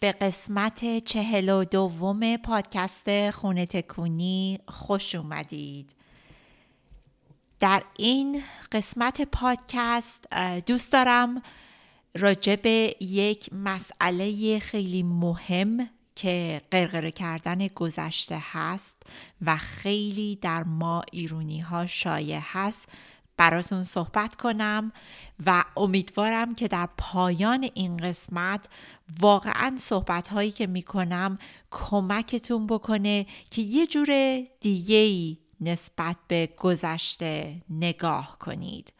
به قسمت چهل و دوم پادکست خونه تکونی خوش اومدید. در این قسمت پادکست دوست دارم راجع به یک مسئله خیلی مهم که قرقره کردن گذشته هست و خیلی در ما ایرونی ها شایع هست. براتون صحبت کنم و امیدوارم که در پایان این قسمت واقعا صحبت هایی که می‌کنم کمکتون بکنه که یه جور دیگه نسبت به گذشته نگاه کنید.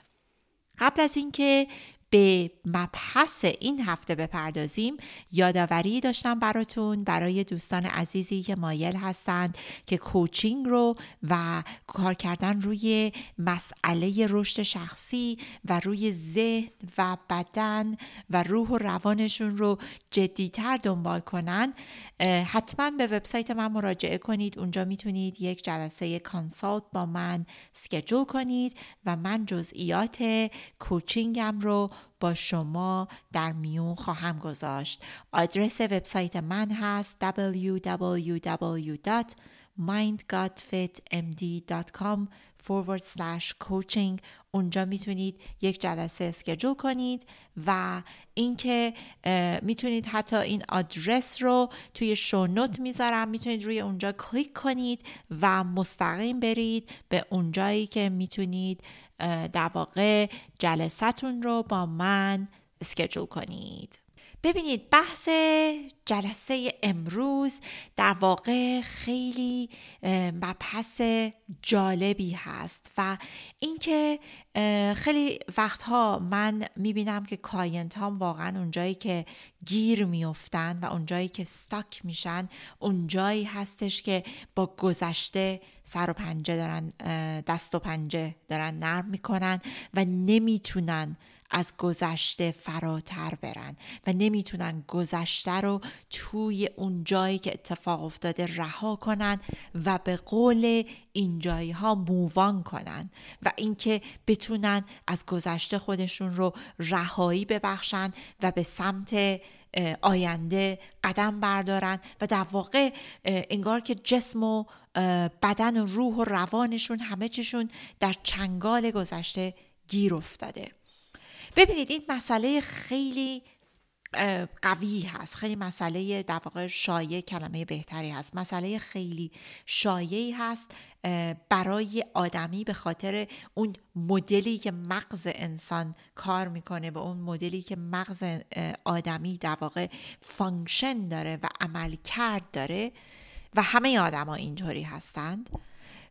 قبل از اینکه به مبحث این هفته بپردازیم. یادآوری داشتم براتون. برای دوستان عزیزی که مایل هستند که کوچینگ رو و کار کردن روی مسئله رشد شخصی و روی ذهن و بدن و روح و روانشون رو جدیتر دنبال کنن حتما به وبسایت من مراجعه کنید. اونجا می‌تونید یک جلسه کانسالت با من سکجول کنید و من جزئیات کوچینگم رو با شما در میون خواهم گذاشت. آدرس وبسایت من هست www.mindgodfitmd.com forward slash coaching. اونجا می‌تونید یک جلسه اسکجول کنید و اینکه می‌تونید حتی این آدرس رو توی شونوت می‌ذارم. می‌تونید روی اونجا کلیک کنید و مستقیم برید به اونجایی که می‌تونید در واقع جلستون رو با من اسکجول کنید. ببینید بحث جلسه امروز در واقع خیلی مبحث جالبی هست و اینکه خیلی وقتها من می‌بینم که کاینت هم واقعا اونجایی که گیر میفتن و اونجایی که ستاک میشن اونجایی هستش که با گذشته سر و پنجه دارن دست و پنجه دارن نرم می‌کنن و نمی‌تونن از گذشته فراتر برن و نمی‌تونن گذشته رو توی اون جایی که اتفاق افتاده رها کنن و به قول این جایی ها مووان کنن و اینکه بتونن از گذشته خودشون رو رهایی ببخشن و به سمت آینده قدم بردارن و در واقع انگار که جسم و بدن و روح و روانشون همه چیشون در چنگال گذشته گیر افتاده. ببینید این مسئله خیلی قوی هست. خیلی مسئله در واقع شایع کلمه بهتری هست. مسئله خیلی شایعی هست برای آدمی به خاطر اون مدلی که مغز انسان کار می‌کنه و اون مدلی که مغز آدمی در واقع function داره و عمل کرد داره و همه آدما اینطوری هستند.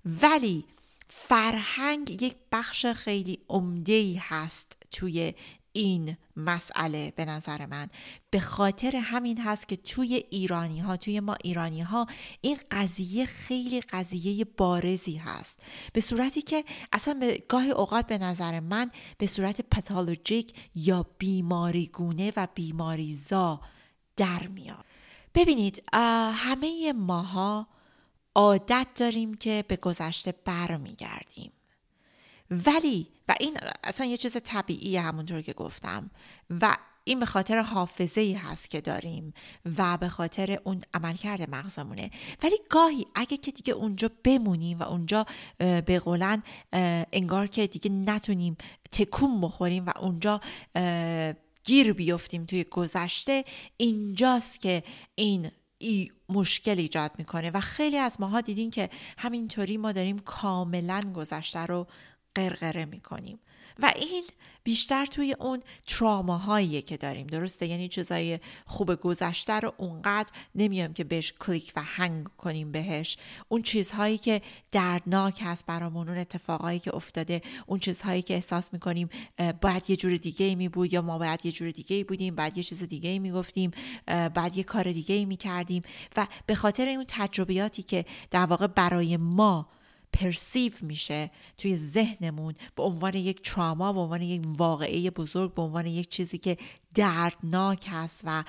ولی فرهنگ یک بخش خیلی عمده هست توی این مسئله به نظر من. به خاطر همین هست که توی ایرانی ها توی ما ایرانی ها این قضیه خیلی قضیه بارزی هست. به صورتی که اصلا به گاهی اوقات به نظر من به صورت پاتولوژیک یا بیماریگونه و بیماریزا در میاد. ببینید همه ماها عادت داریم که به گذشته برمیگردیم. ولی و این اصلا یه چیز طبیعی همونطور که گفتم. و این به خاطر حافظه ای هست که داریم و به خاطر اون عملکرد مغزمونه. ولی گاهی اگه که دیگه اونجا بمونیم و اونجا به قولن انگار که دیگه نتونیم تکون بخوریم و اونجا گیر بیفتیم توی گذشته اینجاست که این ای مشکل ایجاد می‌کنه. و خیلی از ماها دیدین که همینطوری ما داریم کاملا گذشته رو قرقره می‌کنیم. و این بیشتر توی اون تراماهاییه که داریم. درسته؟ یعنی چیزای خوب گذشته رو اونقدر نمیام که بهش کلیک و هنگ کنیم بهش. اون چیزهایی که دردناک هست برامون اون اتفاقایی که افتاده اون چیزهایی که احساس می‌کنیم باید یه جور دیگه می بود یا ما باید یه جور دیگه بودیم بعد یه چیز دیگه ای می‌گفتیم بعد یه کار دیگه ای می‌کردیم. و به خاطر اون تجربیاتی که در واقع برای ما پرسیو میشه توی ذهنمون به عنوان یک تراما به عنوان یک واقعه بزرگ به عنوان یک چیزی که دردناک هست و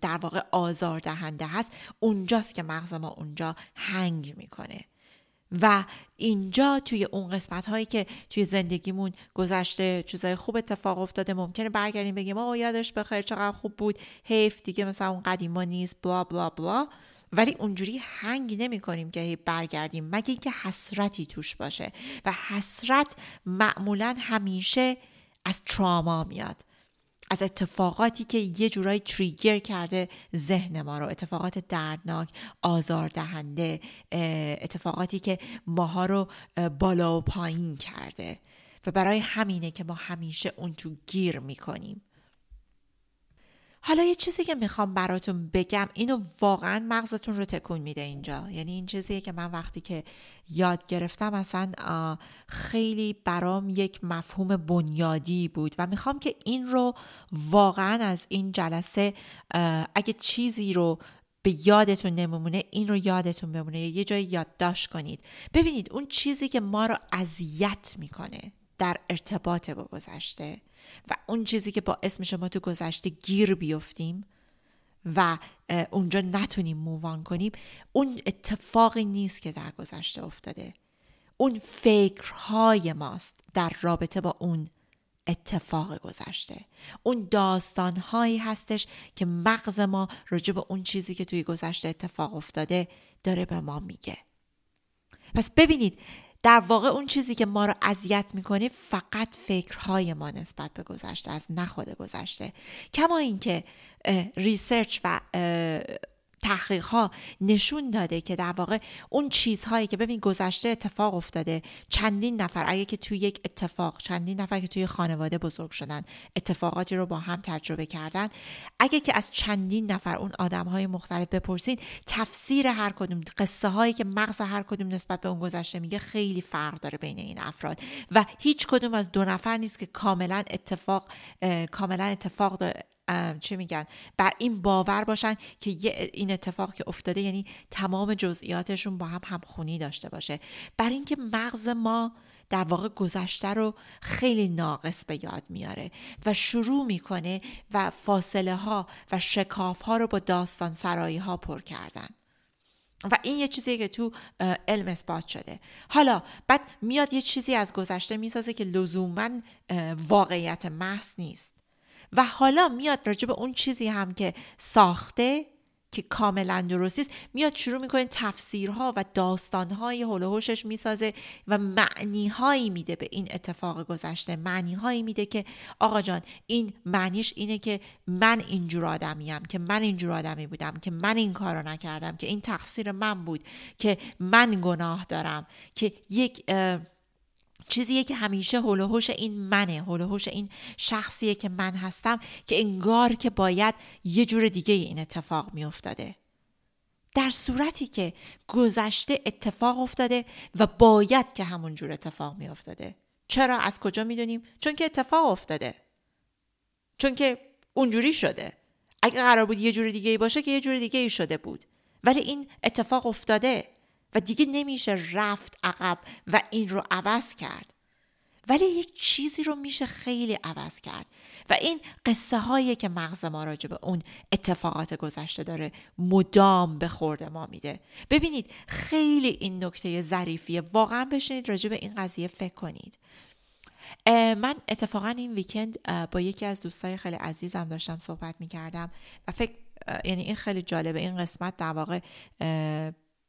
در واقع آزار دهنده هست اونجاست که مغز ما اونجا هنگ می‌کنه. و اینجا توی اون قسمت هایی که توی زندگیمون گذشته چیزای خوب اتفاق افتاده ممکنه برگردیم بگیم آه یادش بخیر چقدر خوب بود حیف دیگه مثلا اون قدیما نیست بلا بلا بلا ولی اونجوری هنگ نمی کنیم که برگردیم مگه اینکه حسرتی توش باشه. و حسرت معمولا همیشه از تراما میاد. از اتفاقاتی که یه جورایی تریگر کرده ذهن ما رو. اتفاقات دردناک آزاردهنده اتفاقاتی که ماها رو بالا و پایین کرده. و برای همینه که ما همیشه اون تو گیر می‌کنیم. حالا یه چیزی که می‌خوام براتون بگم اینو واقعا مغزتون رو تکون میده اینجا. یعنی این چیزیه که من وقتی که یاد گرفتم اصلا خیلی برام یک مفهوم بنیادی بود و می‌خوام که این رو واقعا از این جلسه اگه چیزی رو به یادتون نمیمونه این رو یادتون بمونه. یه جای یادداشت کنید. ببینید اون چیزی که ما رو اذیت می‌کنه در ارتباط با گذشته و اون چیزی که باعث میشه ما تو گذشته گیر بیفتیم و اونجا نتونیم مووان کنیم اون اتفاقی نیست که در گذشته افتاده. اون فکرهای ماست در رابطه با اون اتفاق گذشته. اون داستانهایی هستش که مغز ما راجع به اون چیزی که توی گذشته اتفاق افتاده داره به ما میگه. پس ببینید در واقع اون چیزی که ما رو اذیت می‌کنه فقط فکرهای ما نسبت به گذشته از نخود گذشته. کما اینکه ریسرچ و تحقیق ها نشون داده که در واقع اون چیزهایی که ببین گذشته اتفاق افتاده چندین نفر اگه که توی یک اتفاق چندین نفر که توی خانواده بزرگ شدن اتفاقاتی رو با هم تجربه کردن اگه که از چندین نفر اون آدم های مختلف بپرسین تفسیر هر کدوم قصه هایی که مغز هر کدوم نسبت به اون گذشته میگه خیلی فرق داره بین این افراد. و هیچ کدوم از دو نفر نیست که کاملا اتفاق کاملا اتفاق چه میگن؟ بر این باور باشن که این اتفاق که افتاده یعنی تمام جزئیاتشون با هم همخونی داشته باشه. بر اینکه مغز ما در واقع گذشته رو خیلی ناقص به یاد میاره و شروع می‌کنه و فاصله ها و شکاف ها رو با داستان سرایی ها پر کردن. و این یه چیزیه که تو علم اثبات شده. حالا بعد میاد یه چیزی از گذشته می‌سازه که لزوما واقعیت محض نیست. و حالا میاد راجع به اون چیزی هم که ساخته که کاملا درست است میاد شروع می‌کنه تفسیرها و داستانهای هلوهوشش می‌سازه و معنیهایی میده به این اتفاق گذشته. معنیهایی میده که آقا جان این معنیش اینه که من اینجور آدمیم که من اینجور آدمی بودم که من این کارو نکردم که این تقصیر من بود که من گناه دارم که یک چیزیه که همیشه هلوهوش این منه هلوهوش این شخصیه که من هستم که انگار که باید یه جور دیگه این اتفاق می افتاده. در صورتی که گذشته اتفاق افتاده و باید که همون جور اتفاق می افتاده. چرا؟ از کجا می‌دونیم؟ چون که اتفاق افتاده. چون که اونجوری شده. اگه قرار بود یه جور دیگه ای باشه که یه جور دیگه ای شده بود. ولی این اتفاق افتاده. و دیگه نمیشه رفت عقب و این رو عوض کرد. ولی یک چیزی رو میشه خیلی عوض کرد. و این قصه هایی که مغز ما راجع به اون اتفاقات گذشته داره مدام به خورد ما میده. ببینید خیلی این نکته ظریفیه. واقعا بشینید راجع به این قضیه فکر کنید. من اتفاقا این weekend با یکی از دوستای خیلی عزیزم داشتم صحبت می‌کردم و فکر یعنی این خیلی جالبه. این قسمت در واقع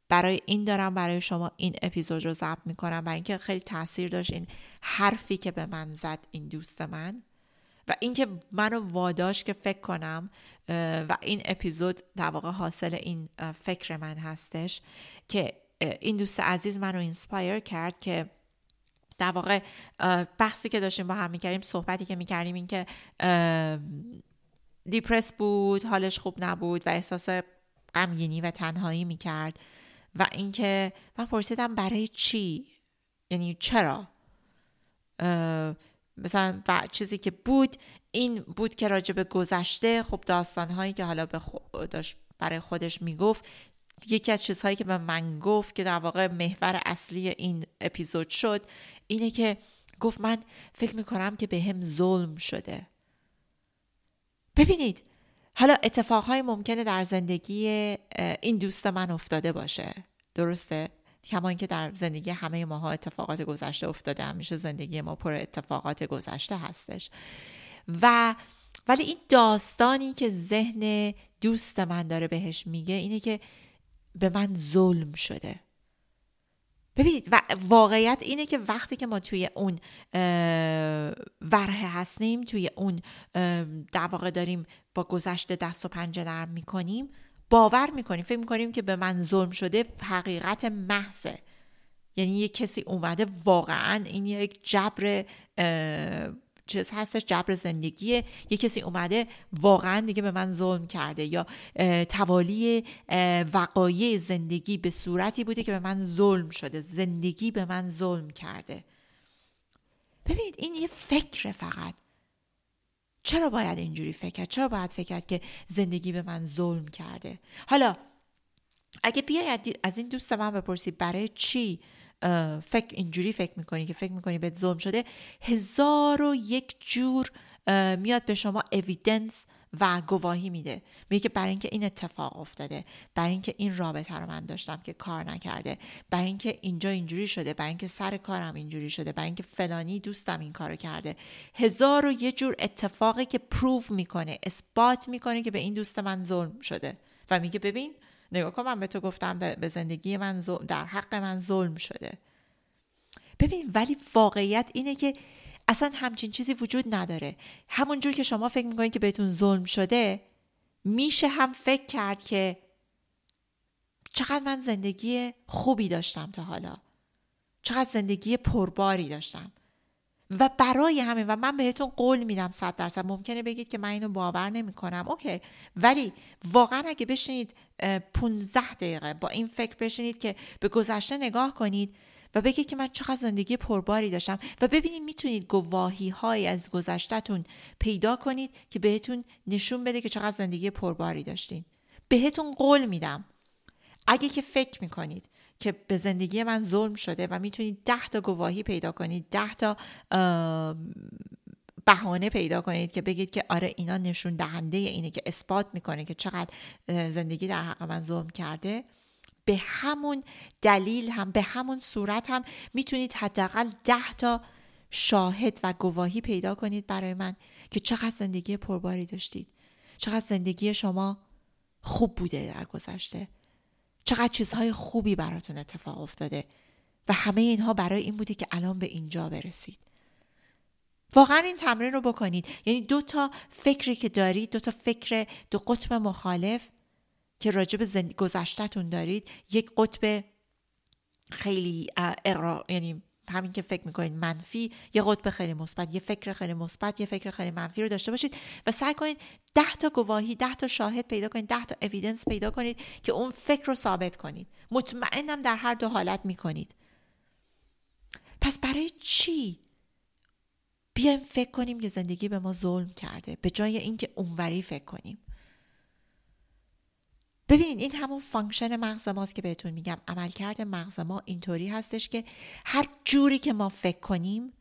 برای این دارم برای شما این اپیزود رو ضبط می‌کنم برای اینکه خیلی تاثیر داشت این حرفی که به من زد این دوست من. و اینکه منو واداش که فکر کنم و این اپیزود در واقع حاصل این فکر من هستش که این دوست عزیز منو inspire کرد که در واقع بحثی که داشتیم با هم می‌کردیم صحبتی که می‌کردیم این که دیپرس بود حالش خوب نبود و احساس غمگینی و تنهایی می‌کرد. و اینکه من پرسیدم برای چی؟ یعنی چرا؟ مثلا و چیزی که بود این بود که راجع به گذشته خب داستانهایی که حالا به داشت برای خودش می‌گفت یکی از چیزهایی که به من گفت که در واقع محور اصلی این اپیزود شد اینه که گفت من فکر می‌کنم که به هم ظلم شده. ببینید حالا اتفاقهای ممکنه در زندگی این دوست من افتاده باشه. درسته؟ کما اینکه در زندگی همه ماها اتفاقات گذشته افتاده همیشه زندگی ما پر اتفاقات گذشته هستش. و ولی این داستانی که ذهن دوست من داره بهش میگه اینه که به من ظلم شده. ببینید و واقعیت اینه که وقتی که ما توی اون ورهه هستیم توی اون در داریم با گذشته دست و پنجه نرم می‌کنیم باور می‌کنیم فکر می‌کنیم که به من ظلم شده حقیقت محضه. یعنی یه کسی اومده واقعا این یک جبر چیز هستش جبر زندگیه. یه کسی اومده واقعا دیگه به من ظلم کرده یا توالی وقایع زندگی به صورتی بوده که به من ظلم شده زندگی به من ظلم کرده. ببینید این یه فکر فقط. چرا باید اینجوری فکر کرد؟ چرا باید فکر کرد که زندگی به من ظلم کرده؟ حالا اگه بیای از این دوست من بپرسی برای چی فکر اینجوری فکر می‌کنی که فکر می‌کنی به ظلم شده هزار و یک جور میاد به شما اویدنس و گواهی میده. میگه که برای اینکه این اتفاق افتاده برای اینکه این رابطه رو من داشتم که کار نکرده برای اینکه اینجا اینجوری شده برای اینکه سر کارم اینجوری شده برای اینکه فلانی دوستم این کارو کرده. هزار و یه جور اتفاقی که پروو می‌کنه اثبات می‌کنه که به این دوست من ظلم شده. و میگه ببین نگاه کن من به تو گفتم به زندگی من در حق من ظلم شده. ببین ولی واقعیت اینه که اصلا همچین چیزی وجود نداره. همونجور که شما فکر می‌کنید که بهتون ظلم شده میشه هم فکر کرد که چقدر من زندگی خوبی داشتم تا حالا. چقدر زندگی پرباری داشتم. و برای همین و من بهتون قول میدم صد درصد. ممکنه بگید که من اینو باور نمی کنم اوکی. ولی واقعا اگه بشینید 15 دقیقه با این فکر بشینید که به گذشته نگاه کنید و بگید که من چقدر زندگی پرباری داشتم و ببینید می‌تونید گواهی های از گذشتهتون پیدا کنید که بهتون نشون بده که چقدر زندگی پرباری داشتین. بهتون قول میدم. اگه که فکر می‌کنید که به زندگی من ظلم شده و می‌تونید ده تا گواهی پیدا کنید ده تا بهانه پیدا کنید که بگید که آره اینا نشون دهنده اینه که اثبات می‌کنه که چقدر زندگی در حق من ظلم کرده به همون دلیل هم به همون صورت هم می‌تونید حداقل ده تا شاهد و گواهی پیدا کنید برای من که چقدر زندگی پرباری داشتید. چقدر زندگی شما خوب بوده در گذشته. چقدر چیزهای خوبی براتون اتفاق افتاده. و همه اینها برای این بوده که الان به اینجا برسید. واقعا این تمرین رو بکنید. یعنی دو تا فکری که دارید دو تا فکر دو قطب مخالف که راجع به زند... گذشتهتون دارید یک قطب خیلی اقرا یعنی همین که فکر می‌کنید منفی یه قطب خیلی مثبت یه فکر خیلی مثبت یه فکر خیلی منفی رو داشته باشید و سعی کنید ده تا گواهی ده تا شاهد پیدا کنید ده تا اویدنس پیدا کنید که اون فکر رو ثابت کنید. مطمئنم در هر دو حالت می‌کنید. پس برای چی؟ بیایم فکر کنیم که زندگی به ما ظلم کرده به جای اینکه اونوری فکر کنیم. ببینید این همون function مغز ماست که بهتون میگم. عملکرد مغز ما اینطوری هستش که هر جوری که ما فکر کنیم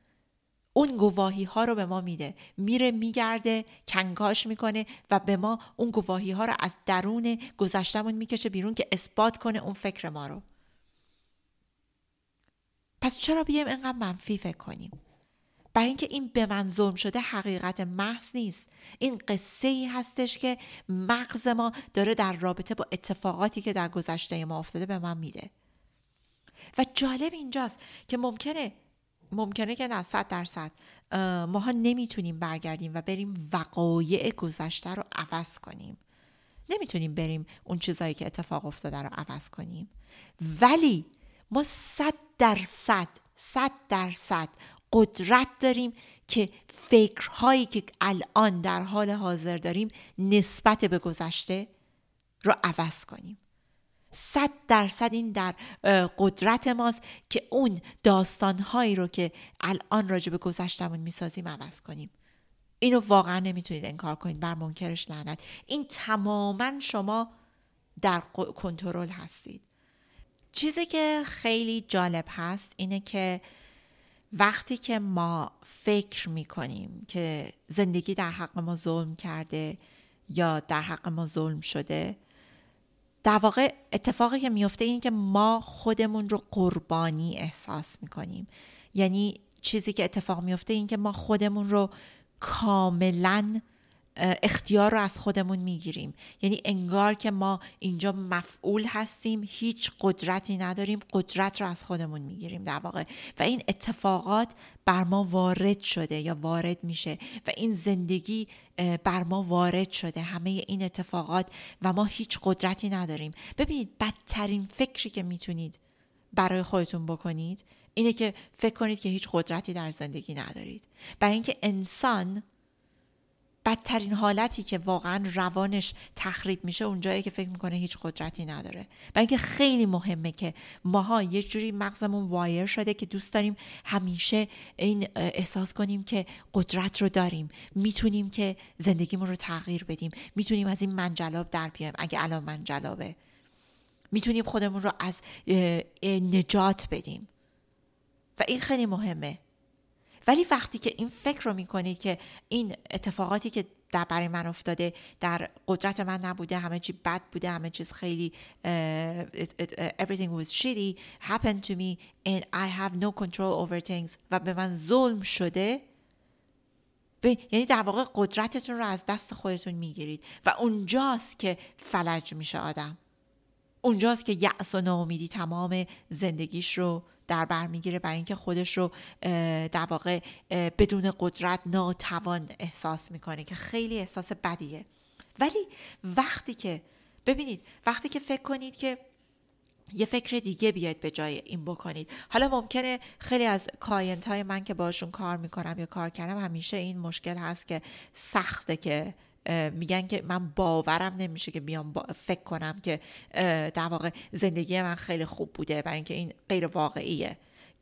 اون گواهی ها رو به ما میده. میره میگرده کنکاش می‌کنه و به ما اون گواهی ها رو از درون گذشتمون می‌کشه بیرون که اثبات کنه اون فکر ما رو. پس چرا بیایم اینقدر منفی فکر کنیم؟ برای اینکه این به من ظلم شده حقیقت محض نیست. این قصه ای هستش که مغز ما داره در رابطه با اتفاقاتی که در گذشته ما افتاده به من میده. و جالب اینجاست که ممکنه ممکنه که نه صد درصد. ماها نمی‌تونیم برگردیم و بریم وقایع گذشته رو عوض کنیم. نمی‌تونیم بریم اون چیزایی که اتفاق افتاده رو عوض کنیم. ولی ما صد درصد صد درصد قدرت داریم که فکرهایی که الان در حال حاضر داریم نسبت به گذشته رو عوض کنیم. صد درصد این در قدرت ماست که اون داستانهایی رو که الان راجع به گذشتمون می‌سازیم عوض کنیم. اینو واقعا نمی‌تونید انکار کنید بر منکرش لعنت. این تماما شما در کنترل هستید. چیزی که خیلی جالب هست اینه که وقتی که ما فکر می‌کنیم که زندگی در حق ما ظلم کرده یا در حق ما ظلم شده در واقع اتفاقی که میفته اینه که ما خودمون رو قربانی احساس می‌کنیم. یعنی چیزی که اتفاق میفته این که ما خودمون رو کاملا اختیار رو از خودمون می‌گیریم. یعنی انگار که ما اینجا مفعول هستیم هیچ قدرتی نداریم قدرت رو از خودمون می‌گیریم در واقع. و این اتفاقات بر ما وارد شده یا وارد میشه. و این زندگی بر ما وارد شده. همه این اتفاقات و ما هیچ قدرتی نداریم. ببینید بدترین فکری که می‌تونید برای خودتون بکنید اینه که فکر کنید که هیچ قدرتی در زندگی ندارید. برای اینکه انسان بدترین حالتی که واقعا روانش تخریب میشه اونجایی که فکر می‌کنه هیچ قدرتی نداره. برای اینکه خیلی مهمه که ماها یه جوری مغزمون وایر شده که دوست داریم همیشه این احساس کنیم که قدرت رو داریم. می‌تونیم که زندگیمون رو تغییر بدیم. می‌تونیم از این منجلاب در بیایم اگه الان منجلابه. می‌تونیم خودمون رو از نجات بدیم. و این خیلی مهمه. ولی وقتی که این فکر رو می‌کنید که این اتفاقاتی که در برای من افتاده در قدرت من نبوده همه چی بد بوده همه چیز خیلی everything was shitty happened to me and I have no control over things و به من ظلم شده یعنی در واقع قدرتتون رو از دست خودتون می‌گیرید و اونجاست که فلج میشه آدم. اونجاست که یأس و ناامیدی تمام زندگیش رو در بر می‌گیره برای اینکه خودش رو در واقع بدون قدرت ناتوان احساس می‌کنه که خیلی احساس بدیه. ولی وقتی که ببینید وقتی که فکر کنید که یه فکر دیگه بیاید به جای این بکنید. حالا ممکنه خیلی از کاینت های من که باشون کار می‌کنم یا کار کردم همیشه این مشکل هست که سخته که میگن که من باورم نمیشه که بیام فکر کنم که در واقع زندگی من خیلی خوب بوده برای اینکه این غیر واقعیه.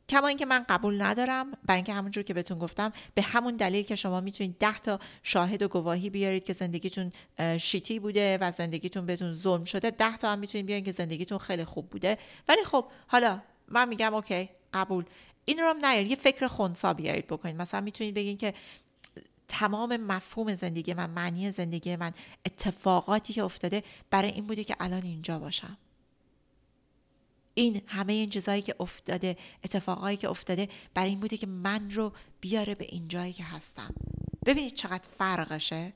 کما اینکه من قبول ندارم برای اینکه همونجور که بهتون گفتم به همون دلیل که شما می‌تونید ده تا شاهد و گواهی بیارید که زندگیتون شیتی بوده و زندگیتون بهتون ظلم شده ده تا هم می‌تونید بیارید که زندگیتون خیلی خوب بوده. ولی خب حالا من میگم اوکی قبول. این رو هم نیارید یه فکر خونسا بیارید بکنید. مثلا می‌تونید بگین که تمام مفهوم زندگی من معنی زندگی من اتفاقاتی که افتاده برای این بوده که الان اینجا باشم. این همه این چیزهایی که افتاده اتفاقایی که افتاده برای این بوده که من رو بیاره به این جایی که هستم. ببینید چقدر فرقشه.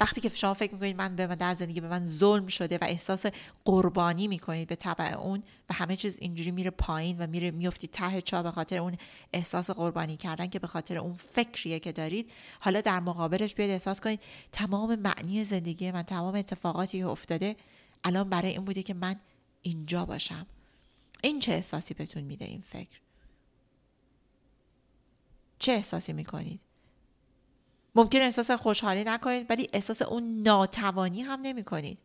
وقتی که شما فکر می‌کنید من به من در زندگی به من ظلم شده و احساس قربانی می‌کنید به طبع اون و همه چیز اینجوری میره پایین و میره میفتی ته چا به خاطر اون احساس قربانی کردن که به خاطر اون فکریه که دارید حالا در مقابلش بیاید احساس کنید تمام معنی زندگی من تمام اتفاقاتی که افتاده الان برای این بوده که من اینجا باشم. این چه احساسی بهتون میده این فکر؟ چه احساسی می‌کنید؟ ممکن احساس خوشحالی نکنید ولی احساس اون ناتوانی هم نمی کنید.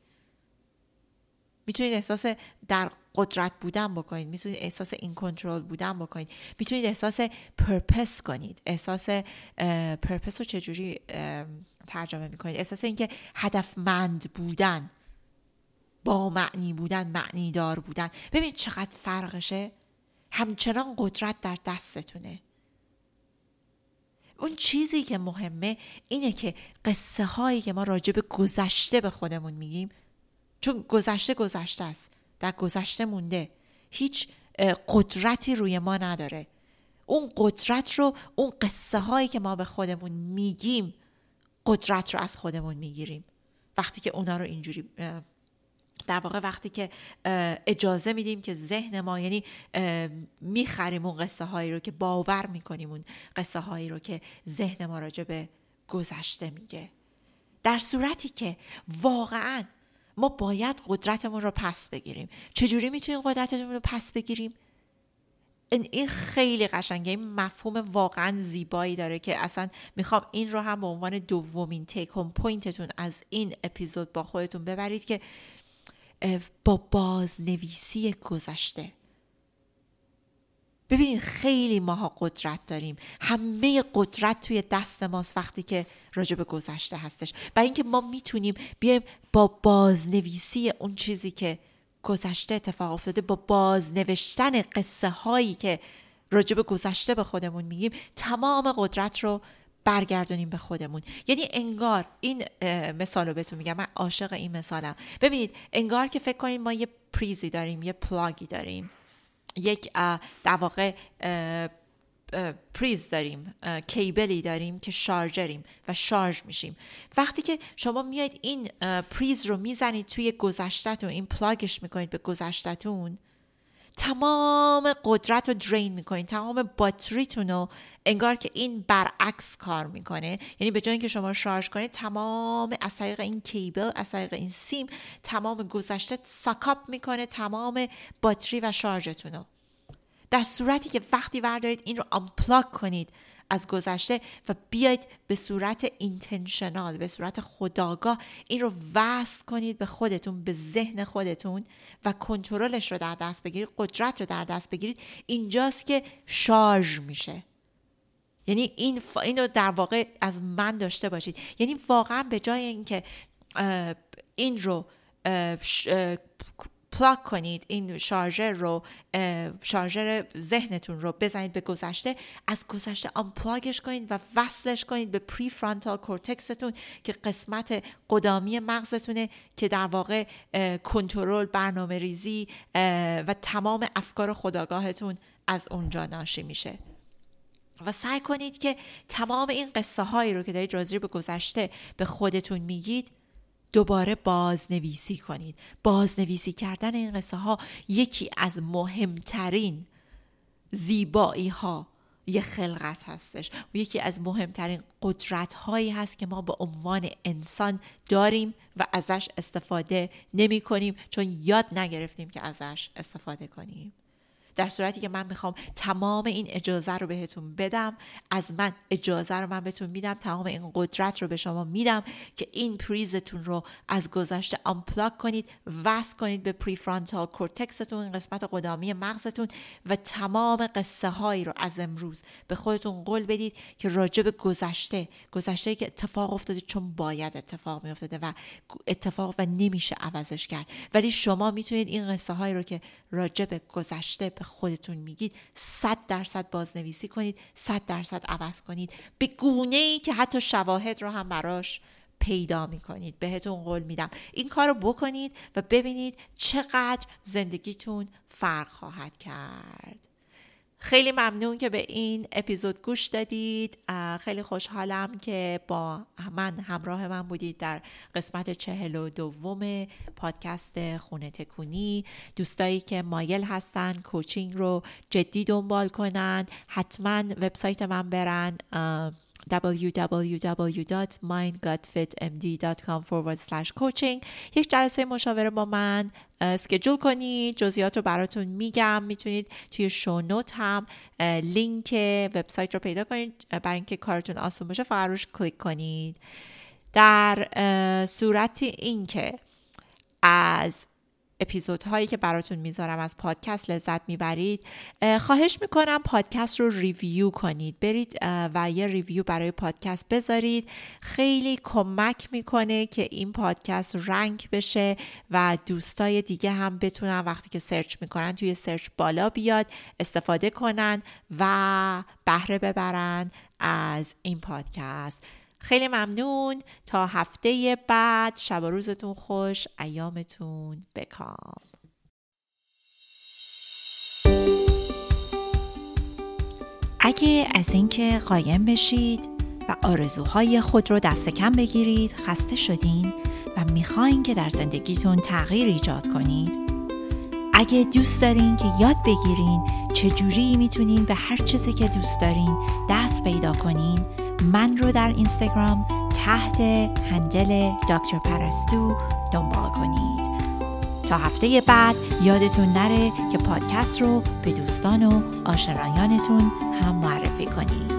می‌تونید احساس در قدرت بودن بکنید می‌تونید احساس این کنترل بودن بکنید. می‌تونید احساس پرپس کنید. احساس پرپس رو چجوری ترجمه می‌کنید؟ احساس اینکه هدفمند بودن با معنی بودن معنی دار بودن. ببینید چقدر فرقشه. همچنان قدرت در دستتونه. اون چیزی که مهمه اینه که قصه هایی که ما راجع به گذشته به خودمون میگیم چون گذشته گذشته است در گذشته مونده. هیچ قدرتی روی ما نداره. اون قدرت رو اون قصه هایی که ما به خودمون میگیم قدرت رو از خودمون می‌گیریم. وقتی که اونا رو اینجوری در واقع وقتی که اجازه میدیم که ذهن ما یعنی می‌خریم اون قصه هایی رو که باور می‌کنیم اون قصه هایی رو که ذهن ما راجع به گذشته میگه. در صورتی که واقعا ما باید قدرتمون رو پس بگیریم. چجوری می‌تونیم قدرتمون رو پس بگیریم؟ این خیلی قشنگه. این مفهوم واقعا زیبایی داره که اصلا می‌خوام این رو هم به عنوان دومین تیک هوم پوینتتون از این اپیزود با خودتون ببرید که با بازنویسی گذشته. ببینید خیلی ماها قدرت داریم. همه قدرت توی دست ماست وقتی که راجع به گذشته هستش. برای اینکه ما می‌تونیم بیایم با بازنویسی اون چیزی که گذشته اتفاق افتاده با بازنوشتن قصه هایی که راجع به گذشته به خودمون میگیم تمام قدرت رو برگردونیم به خودمون. یعنی انگار این مثال رو بهتون میگم. من عاشق این مثالم. ببینید انگار که فکر کنید ما یه پریزی داریم یه plug ی داریم. یک در واقع پریز داریم cable ی داریم که charger یم و شارژ میشیم. وقتی که شما میاید این پریز رو می‌زنید توی گذشتتون این plug ش می‌کنید به گذشتتون تمام قدرت رو drain می‌کنید تمام باتریتون رو انگار که این برعکس کار می‌کنه. یعنی به جای اینکه شما شارژ کنید تمام از طریق این cable از طریق این سیم تمام گذشته ساکاپ می‌کنه تمام باتری و شارژتون رو. در صورتی که وقتی وردارید این رو آمپلاک کنید از گذشته و بیاید به صورت اینتنشنال به صورت خداگاه این رو وصل کنید به خودتون به ذهن خودتون و کنترلش رو در دست بگیرید قدرت رو در دست بگیرید. اینجاست که شارژ میشه. یعنی این ف... این رو در واقع از من داشته باشید. یعنی واقعا به جای اینکه این رو پلاک کنید این شارژر رو شارژر ذهنتون رو بزنید به گذشته از گذشته آنپلاگش کنید و وصلش کنید به پری فرانتال کورتکستون که قسمت قدامی مغزتونه که در واقع کنترل برنامه ریزی و تمام افکار خداگاهتون از اونجا ناشی میشه. و سعی کنید که تمام این قصه هایی رو که دارید راضی به گذشته به خودتون میگید دوباره بازنویسی کنید. بازنویسی کردن این قصه ها یکی از مهمترین زیبایی ها یه خلقت هستش. و یکی از مهمترین قدرت هایی هست که ما به عنوان انسان داریم و ازش استفاده نمی کنیم چون یاد نگرفتیم که ازش استفاده کنیم. در صورتی که من می‌خوام تمام این اجازه رو بهتون بدم از من اجازه رو من بهتون میدم تمام این قدرت رو به شما میدم که این پریزتون رو از گذشته unplug کنید وصل کنید به prefrontal cortex تون قسمت قدامی مغزتون و تمام قصه هایی رو از امروز به خودتون قول بدید که راجع به گذشته گذشته که اتفاق افتاده چون باید اتفاق میافتاده و اتفاق و نمیشه عوضش کرد. ولی شما می‌تونید این قصه هایی رو که راجع به گذشته به خودتون میگید صد درصد بازنویسی کنید صد درصد عوض کنید. به گونه ای که حتی شواهد رو هم براش پیدا می‌کنید. بهتون قول میدم. این کار رو بکنید و ببینید چقدر زندگیتون فرق خواهد کرد. خیلی ممنون که به این اپیزود گوش دادید. خیلی خوشحالم که با من همراه من بودید در قسمت چهل و دوم پادکست خونه تکونی. دوستایی که مایل هستن کوچینگ رو جدی دنبال کنن حتما وبسایت من برن. www.mindgutfitmd.com forward slash coaching. یک جلسه مشاوره با من اسکجول کنید. جزئیات رو براتون میگم. می‌تونید توی شونوت هم لینک وبسایت رو پیدا کنید. برای اینکه کارتون آسون باشه فقط کلیک کنید. در صورت اینکه از اپیزودهایی که براتون می‌ذارم از پادکست لذت می‌برید. خواهش می‌کنم پادکست رو review کنید. برید و یه review برای پادکست بذارید. خیلی کمک می‌کنه که این پادکست rank بشه و دوستای دیگه هم بتونن وقتی که search می‌کنن توی search بالا بیاد استفاده کنن و بهره ببرن از این پادکست. خیلی ممنون. تا هفته بعد. شب و روزتون خوش. ایامتون بکام. اگه از اینکه قایم بشید و آرزوهای خود رو دست کم بگیرید خسته شدین و می‌خواین که در زندگیتون تغییر ایجاد کنید اگه دوست دارین که یاد بگیرین چجوری می‌تونین به هر چیزی که دوست دارین دست پیدا کنین من رو در اینستاگرام تحت هندل دکتر پرستو دنبال کنید. تا هفته بعد یادتون نره که پادکست رو به دوستان و آشنایانتون هم معرفی کنید.